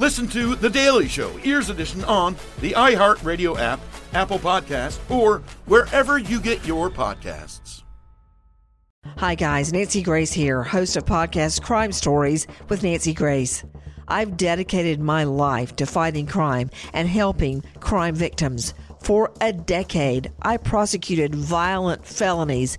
Listen to The Daily Show, Ears Edition, on the iHeartRadio app, Apple Podcast, or wherever you get your podcasts. Hi, guys. Nancy Grace here, host of podcast Crime Stories with Nancy Grace. I've dedicated my life to fighting crime and helping crime victims. For a decade, I prosecuted violent felonies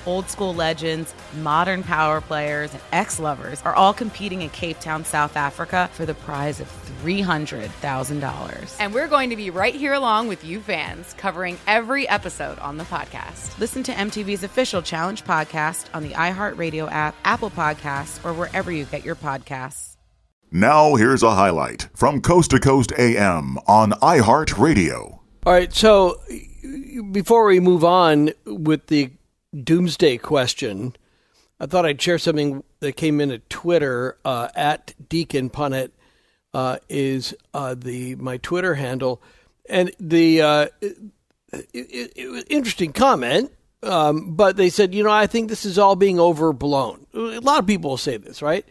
Old school legends, modern power players, and ex lovers are all competing in Cape Town, South Africa for the prize of $300,000. And we're going to be right here along with you fans, covering every episode on the podcast. Listen to MTV's official Challenge podcast on the iHeartRadio app, Apple Podcasts, or wherever you get your podcasts. Now, here's a highlight from Coast to Coast AM on iHeartRadio. All right, so before we move on with the doomsday question, I thought I'd share something that came in at Twitter uh, at Deacon Punnett uh, is uh, the my Twitter handle, and the uh, it, it, it, interesting comment. Um, but they said, you know, I think this is all being overblown. A lot of people will say this, right?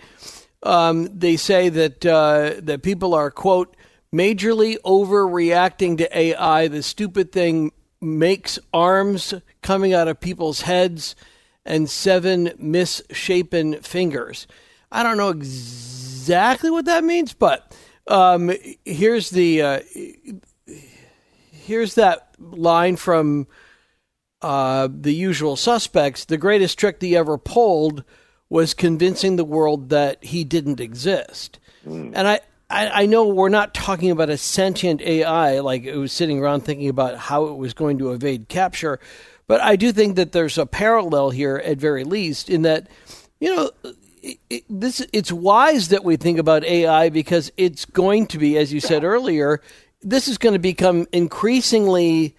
Um, they say that uh, that people are quote majorly overreacting to AI. The stupid thing makes arms coming out of people's heads and seven misshapen fingers. I don't know exactly what that means, but um, here's the uh, here's that line from uh, the usual suspects. The greatest trick he ever pulled was convincing the world that he didn't exist. Mm. And I, I, I, know we're not talking about a sentient AI like it was sitting around thinking about how it was going to evade capture, but I do think that there's a parallel here at very least in that, you know, it, it, this it's wise that we think about AI because it's going to be, as you said earlier, this is going to become increasingly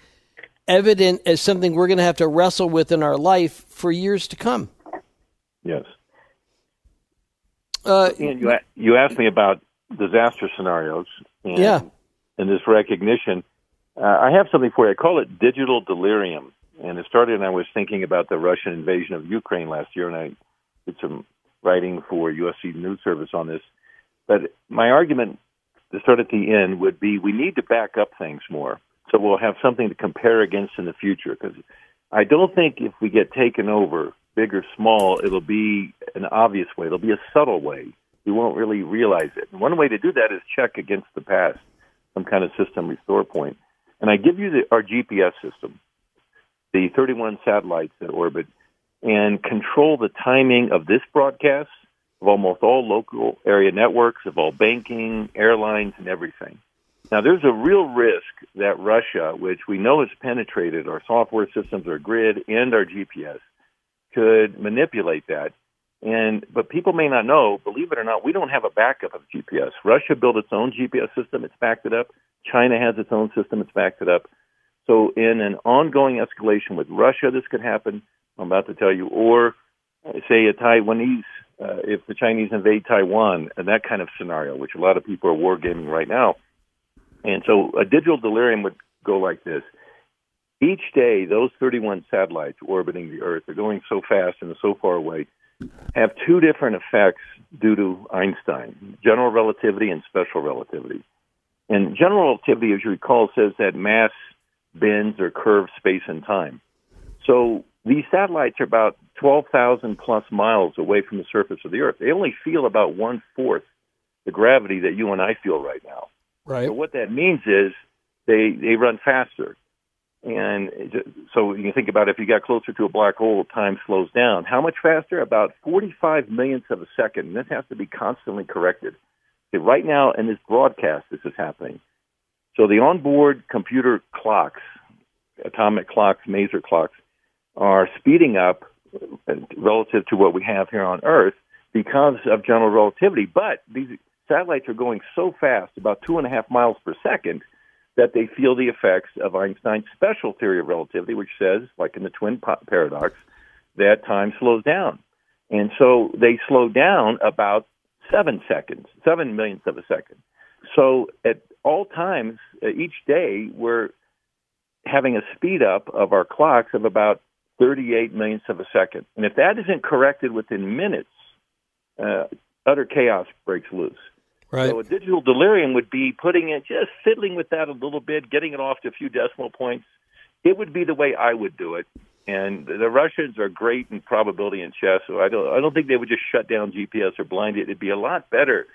evident as something we're going to have to wrestle with in our life for years to come. Yes. Uh, and you you asked me about disaster scenarios. And, yeah. And this recognition, uh, I have something for you. I call it digital delirium, and it started. And I was thinking about the Russian invasion of Ukraine last year, and I did some writing for USC News Service on this. But my argument to start at the end would be we need to back up things more, so we'll have something to compare against in the future. Because I don't think if we get taken over big or small, it'll be an obvious way. It'll be a subtle way. We won't really realize it. And one way to do that is check against the past, some kind of system restore point. And I give you the, our GPS system, the 31 satellites that orbit, and control the timing of this broadcast, of almost all local area networks, of all banking, airlines, and everything. Now, there's a real risk that Russia, which we know has penetrated our software systems, our grid, and our GPS, could manipulate that. And but people may not know. Believe it or not, we don't have a backup of GPS. Russia built its own GPS system; it's backed it up. China has its own system; it's backed it up. So, in an ongoing escalation with Russia, this could happen. I'm about to tell you, or uh, say a Taiwanese, uh, if the Chinese invade Taiwan, and that kind of scenario, which a lot of people are wargaming right now. And so, a digital delirium would go like this: each day, those 31 satellites orbiting the Earth are going so fast and so far away, have two different effects due to Einstein general relativity and special relativity. And general relativity, as you recall, says that mass bends or curves space and time. So these satellites are about 12,000 plus miles away from the surface of the Earth. They only feel about one fourth the gravity that you and I feel right now. Right. So what that means is they they run faster. And so you think about if you got closer to a black hole, time slows down. How much faster? About 45 millionths of a second. And this has to be constantly corrected. Okay, right now in this broadcast, this is happening. So the onboard computer clocks, atomic clocks, maser clocks, are speeding up relative to what we have here on Earth because of general relativity. But these satellites are going so fast, about two and a half miles per second, that they feel the effects of Einstein's special theory of relativity, which says, like in the twin paradox, that time slows down. And so they slow down about seven seconds, seven millionths of a second. So at all times, uh, each day, we're having a speed up of our clocks of about 38 millionths of a second. And if that isn't corrected within minutes, uh, utter chaos breaks loose. Right. So a digital delirium would be putting it, just fiddling with that a little bit, getting it off to a few decimal points. It would be the way I would do it. And the Russians are great in probability and chess, so I don't, I don't think they would just shut down GPS or blind it. It'd be a lot better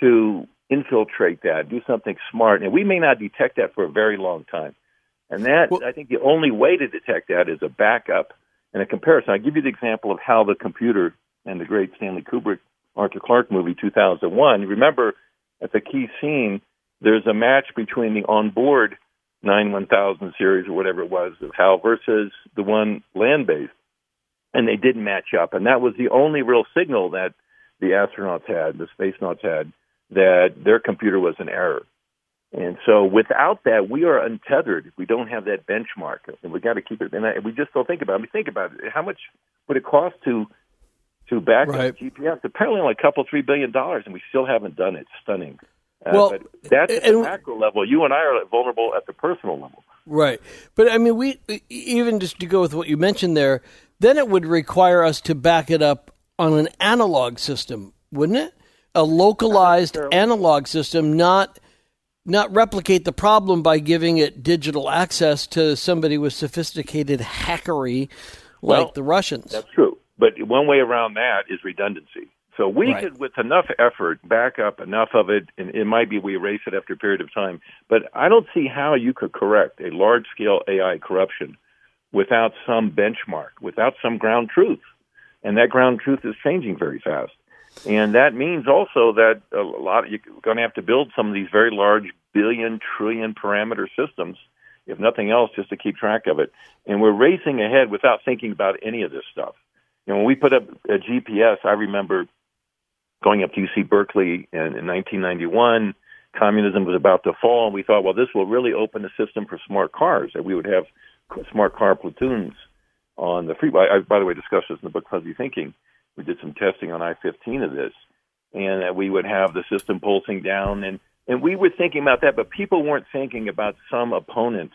to infiltrate that, do something smart. And we may not detect that for a very long time. And that, well, I think the only way to detect that is a backup and a comparison. I give you the example of how the computer and the great Stanley Kubrick Arthur Clarke movie 2001. Remember, at the key scene, there's a match between the onboard 91000 series or whatever it was of HAL versus the one land based. And they didn't match up. And that was the only real signal that the astronauts had, the space nauts had, that their computer was in error. And so without that, we are untethered. We don't have that benchmark. And we got to keep it. And I, we just don't think about it. I mean, think about it. How much would it cost to to back right. up GPS. Apparently, only a couple, three billion dollars, and we still haven't done it. Stunning. Uh, well, but that's at the macro level. You and I are vulnerable at the personal level. Right. But I mean, we even just to go with what you mentioned there, then it would require us to back it up on an analog system, wouldn't it? A localized analog system, not not replicate the problem by giving it digital access to somebody with sophisticated hackery like well, the Russians. That's true. But one way around that is redundancy. So we right. could, with enough effort, back up enough of it, and it might be we erase it after a period of time. But I don't see how you could correct a large scale AI corruption without some benchmark, without some ground truth. And that ground truth is changing very fast. And that means also that a lot of, you're going to have to build some of these very large billion, trillion parameter systems, if nothing else, just to keep track of it. And we're racing ahead without thinking about any of this stuff. You know, when we put up a GPS, I remember going up to UC Berkeley in, in 1991. Communism was about to fall, and we thought, well, this will really open a system for smart cars. That we would have smart car platoons on the freeway. I, by the way, discussed this in the book Fuzzy Thinking. We did some testing on I-15 of this, and that we would have the system pulsing down, and and we were thinking about that, but people weren't thinking about some opponent,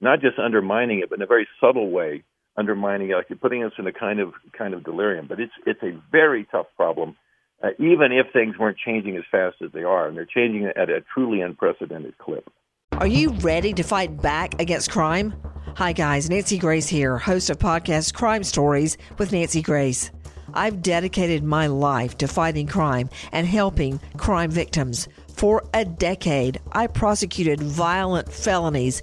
not just undermining it, but in a very subtle way undermining like you're putting us in a kind of kind of delirium. But it's it's a very tough problem, uh, even if things weren't changing as fast as they are, and they're changing at a truly unprecedented clip. Are you ready to fight back against crime? Hi guys, Nancy Grace here, host of podcast Crime Stories with Nancy Grace. I've dedicated my life to fighting crime and helping crime victims. For a decade, I prosecuted violent felonies,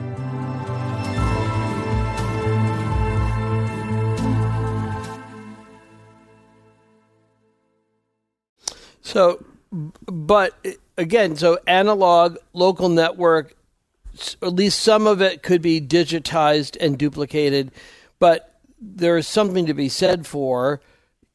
So, but again, so analog, local network, at least some of it could be digitized and duplicated, but there is something to be said for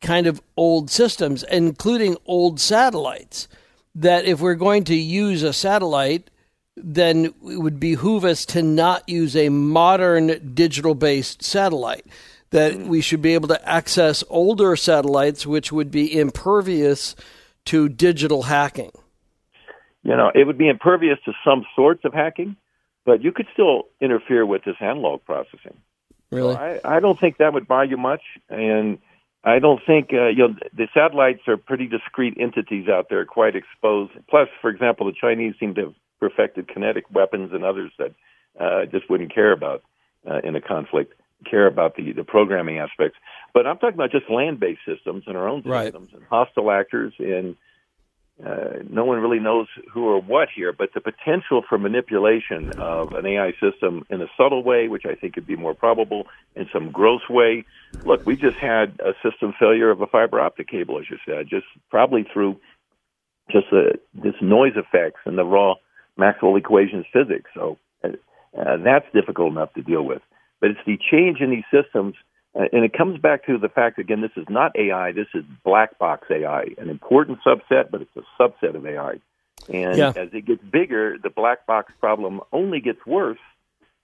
kind of old systems, including old satellites. That if we're going to use a satellite, then it would behoove us to not use a modern digital based satellite. That we should be able to access older satellites, which would be impervious to digital hacking? You know, it would be impervious to some sorts of hacking, but you could still interfere with this analog processing. Really? So I, I don't think that would buy you much, and I don't think uh, you know the satellites are pretty discrete entities out there, quite exposed. Plus, for example, the Chinese seem to have perfected kinetic weapons and others that uh, just wouldn't care about uh, in a conflict, care about the the programming aspects. But I'm talking about just land-based systems and our own systems right. and hostile actors, and uh, no one really knows who or what here. But the potential for manipulation of an AI system in a subtle way, which I think would be more probable, in some gross way. Look, we just had a system failure of a fiber optic cable, as you said, just probably through just this noise effects and the raw Maxwell equations physics. So uh, uh, that's difficult enough to deal with. But it's the change in these systems uh, and it comes back to the fact again, this is not AI. This is black box AI, an important subset, but it's a subset of AI. And Yeah. as it gets bigger, the black box problem only gets worse.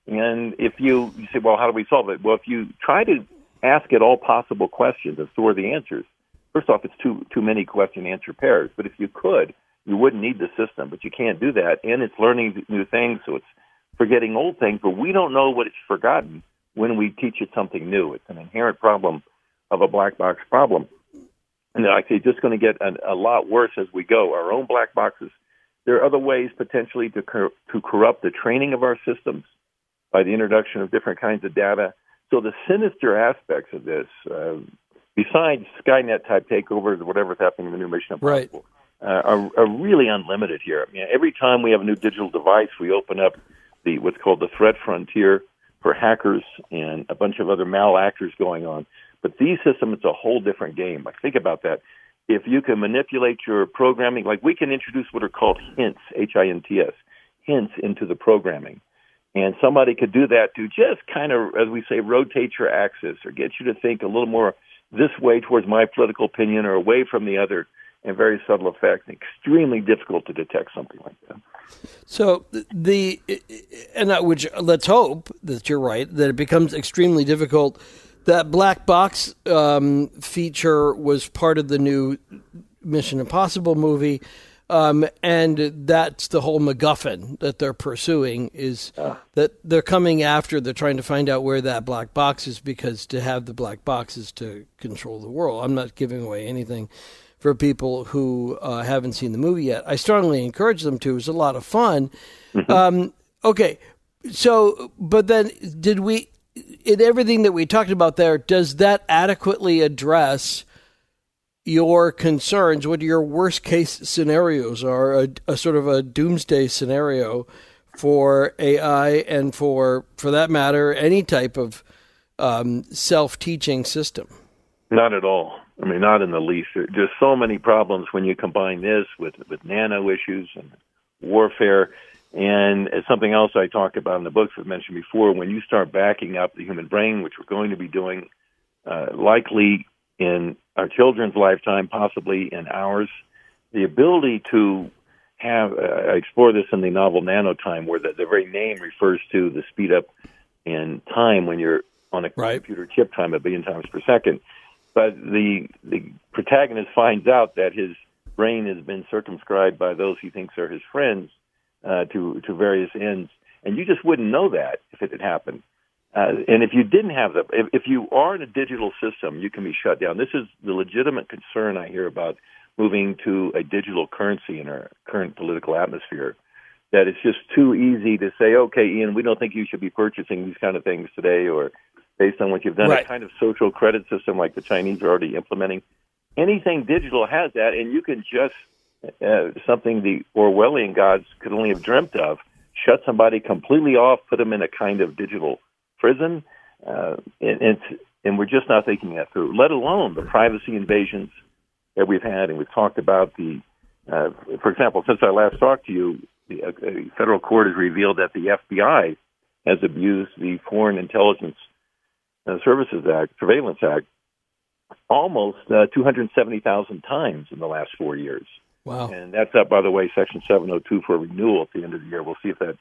And if you, you say, well, how do we solve it? Well, if you try to ask it all possible questions and store the answers, first off, it's too too many question answer pairs. But if you could, you wouldn't need the system. But you can't do that, and it's learning new things, so it's forgetting old things. But we don't know what it's forgotten when we teach it something new. It's an inherent problem of a black box problem. And say, it's just going to get a, a lot worse as we go. Our own black boxes. There are other ways potentially to cor- to corrupt the training of our systems by the introduction of different kinds of data. So the sinister aspects of this, uh, besides Skynet type takeovers or whatever's happening in the new Mission Impossible, uh, are, are really unlimited here. I mean, every time we have a new digital device, we open up the what's called the threat frontier for hackers and a bunch of other malactors going on. But these systems, it's a whole different game. Like think about that. If you can manipulate your programming, like we can introduce what are called hints, H-I-N-T-S, hints into the programming. And somebody could do that to just kind of, as we say, rotate your axis or get you to think a little more this way towards my political opinion or away from the other and very subtle effects. Extremely difficult to detect something like that. So the and that which let's hope that you're right that it becomes extremely difficult. That black box um, feature was part of the new Mission Impossible movie, um, and that's the whole MacGuffin that they're pursuing is that they're coming after. They're trying to find out where that black box is because to have the black box is to control the world. I'm not giving away anything for people who uh, haven't seen the movie yet. I strongly encourage them to. It was a lot of fun. Um, okay, so but then did we in everything that we talked about there? Does that adequately address your concerns, what your worst case scenarios are, a, a, sort of a doomsday scenario for AI and for, for that matter, any type of um, self teaching system. Not at all. I mean, not in the least. Just so many problems when you combine this with, with nano issues and warfare. And it's something else I talk about in the books I've mentioned before. When you start backing up the human brain, which we're going to be doing uh, likely in our children's lifetime, possibly in ours, the ability to have, uh, I explore this in the novel Nanotime, where the, the very name refers to the speed up in time when you're on a right. computer chip time a billion times per second. But the the protagonist finds out that his brain has been circumscribed by those he thinks are his friends uh, to to various ends, and you just wouldn't know that if it had happened. Uh, and if you didn't have the, if, if you are in a digital system, you can be shut down. This is the legitimate concern I hear about moving to a digital currency in our current political atmosphere. That it's just too easy to say, okay, Ian, we don't think you should be purchasing these kind of things today, or based on what you've done, right. a kind of social credit system like the Chinese are already implementing. Anything digital has that, and you can just uh, something the Orwellian gods could only have dreamt of. Shut somebody completely off, put them in a kind of digital prison, uh, and, and, and we're just not thinking that through. Let alone the privacy invasions that we've had, and we've talked about the. Uh, for example, since I last talked to you, the, uh, federal court has revealed that the FBI has abused the Foreign Intelligence Services Act, Surveillance Act, almost uh, 270,000 times in the last four years. Wow. And that's up, by the way, Section 702 for renewal at the end of the year. We'll see if that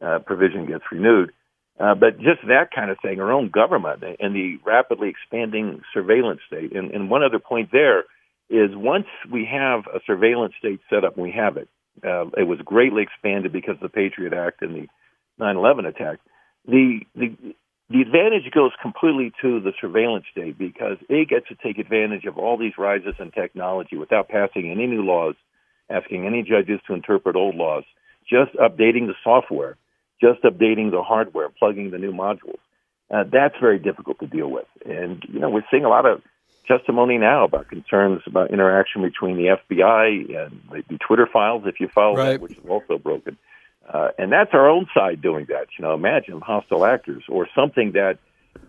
uh, provision gets renewed. Uh, but just that kind of thing, our own government and the rapidly expanding surveillance state. And, and one other point there is once we have a surveillance state set up, and we have it, uh, it was greatly expanded because of the Patriot Act and the 9/11 attack. The the the advantage goes completely to the surveillance state because it gets to take advantage of all these rises in technology without passing any new laws, asking any judges to interpret old laws, just updating the software, just updating the hardware, plugging the new modules. Uh, that's very difficult to deal with. And, you know, we're seeing a lot of testimony now about concerns about interaction between the FBI and the Twitter files, if you follow right. that, which is also broken. Uh, and that's our own side doing that. You know, imagine hostile actors or something that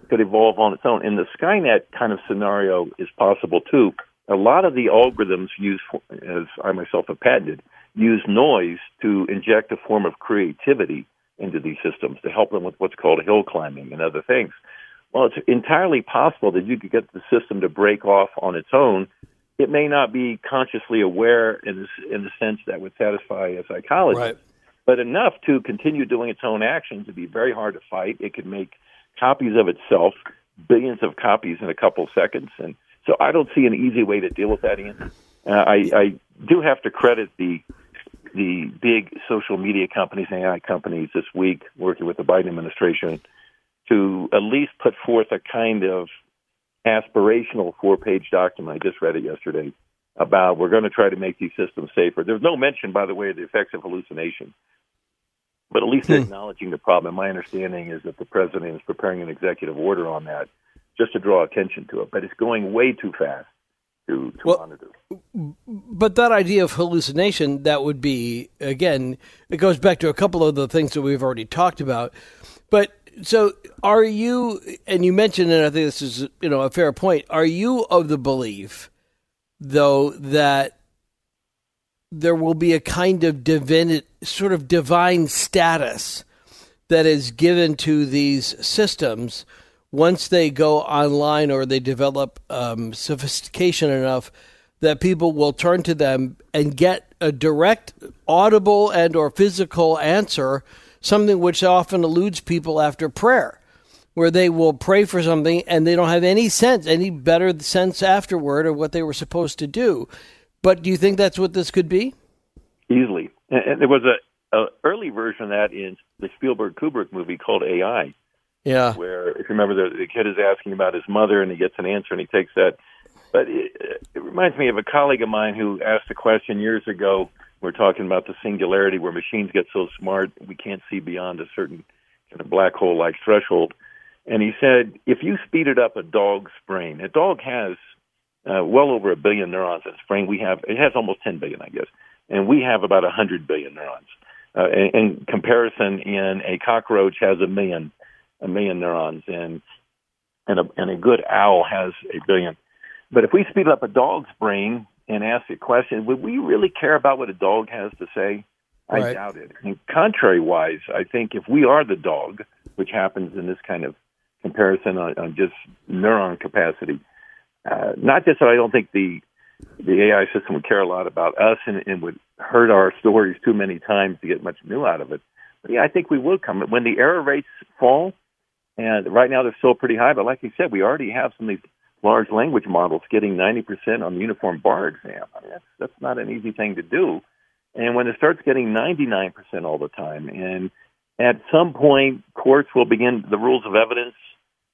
could evolve on its own. And the Skynet kind of scenario is possible too. A lot of the algorithms used, as I myself have patented, use noise to inject a form of creativity into these systems to help them with what's called hill climbing and other things. Well, it's entirely possible that you could get the system to break off on its own. It may not be consciously aware in, this, in the sense that would satisfy a psychologist. Right but enough to continue doing its own actions to be very hard to fight. It could make copies of itself, billions of copies in a couple seconds, and so I don't see an easy way to deal with that. Ian, uh, I, I do have to credit the the big social media companies, AI companies, this week working with the Biden administration to at least put forth a kind of aspirational four-page document. I just read it yesterday about we're going to try to make these systems safer. There's no mention, by the way, of the effects of hallucination, but at least hmm. acknowledging the problem. My understanding is that the president is preparing an executive order on that just to draw attention to it, but it's going way too fast to, to well, monitor. But that idea of hallucination, that would be, again, it goes back to a couple of the things that we've already talked about. But so are you, and you mentioned, and I think this is, you know, a fair point, are you of the belief though, that there will be a kind of divine, sort of divine status that is given to these systems once they go online or they develop um, sophistication enough that people will turn to them and get a direct audible and or physical answer something which often eludes people after prayer where they will pray for something and they don't have any sense, any better sense afterward of what they were supposed to do. But do you think that's what this could be? Easily. And there was a, a early version of that in the Spielberg Kubrick movie called AI. Yeah. Where, if you remember, the, the kid is asking about his mother and he gets an answer and he takes that. But it, it reminds me of a colleague of mine who asked a question years ago. We're talking about the singularity where machines get so smart we can't see beyond a certain kind of black hole like threshold. And he said, if you speeded up a dog's brain, a dog has uh, well over a billion neurons in its brain. We have it has almost 10 billion, I guess, and we have about 100 billion neurons. Uh, in, in comparison, in a cockroach has a million, a million neurons, and and a, and a good owl has a billion. But if we speed up a dog's brain and ask a question, would we really care about what a dog has to say? I Right. doubt it. And contrary wise, I think if we are the dog, which happens in this kind of comparison on, on just neuron capacity, uh, not just that I don't think the the AI system would care a lot about us and, and would hurt our stories too many times to get much new out of it. But yeah, I think we will come when the error rates fall. And right now they're still pretty high, but like you said, we already have some of these large language models getting 90% on the uniform bar exam. I mean, that's that's not an easy thing to do. And when it starts getting 99% all the time, and at some point, courts will begin the rules of evidence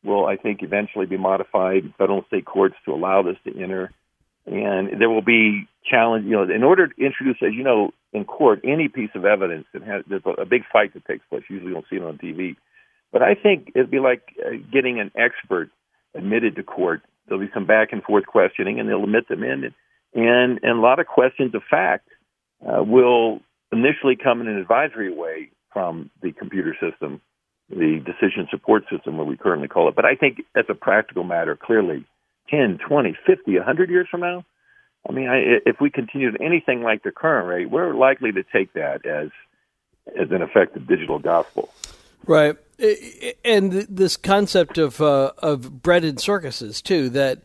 will, I think, eventually be modified. Federal and state courts to allow this to enter, and there will be challenge. You know, in order to introduce, as you know, in court, any piece of evidence that has there's a, big fight that takes place. Usually, you don't see it on TV, but I think it'd be like uh, getting an expert admitted to court. There'll be some back and forth questioning, and they'll admit them in, and, and a lot of questions of fact uh, will initially come in an advisory way from the computer system, the decision support system, what we currently call it. But I think as a practical matter, clearly, 10, 20, 50, 100 years from now, I mean, I, if we continue at anything like the current rate, we're likely to take that as as an effective digital gospel. Right, and this concept of uh, of bread and circuses too. That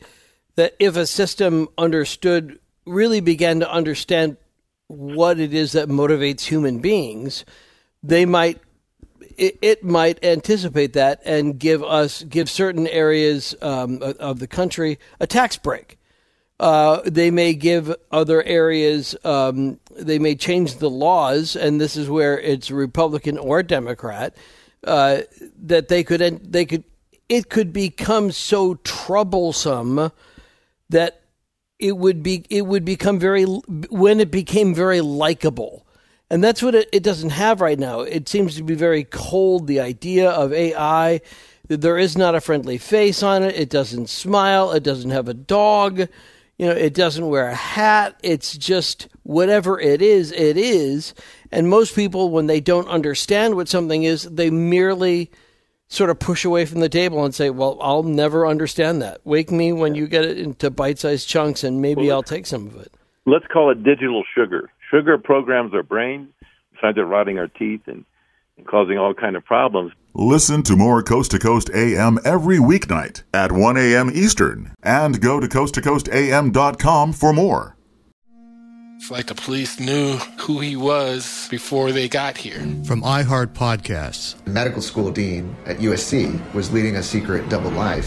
that if a system understood, really began to understand what it is that motivates human beings, they might it, it might anticipate that and give us give certain areas um, of- the country a tax break. Uh, they may give other areas. Um, they may change the laws, and this is where it's Republican or Democrat uh, that they could they could it could become so troublesome that it would be it would become very when it became very likable and that's what it, it doesn't have right now. It seems to be very cold the idea of ai there is not a friendly face on it. It doesn't smile. It doesn't have a dog. You know it doesn't wear a hat. It's just whatever it is it is. And most people when they don't understand what something is they merely sort of push away from the table and say, "Well, I'll never understand that. Wake me when you get it into bite-sized chunks, and maybe I'll take some of it." Let's call it digital sugar. Sugar programs our brain, besides it rotting our teeth and, and causing all kind of problems. Listen to more Coast to Coast AM every weeknight at 1 a.m. Eastern and go to coasttocoastam.com for more. It's like the police knew who he was before they got here. From iHeart Podcasts. The medical school dean at USC was leading a secret double life.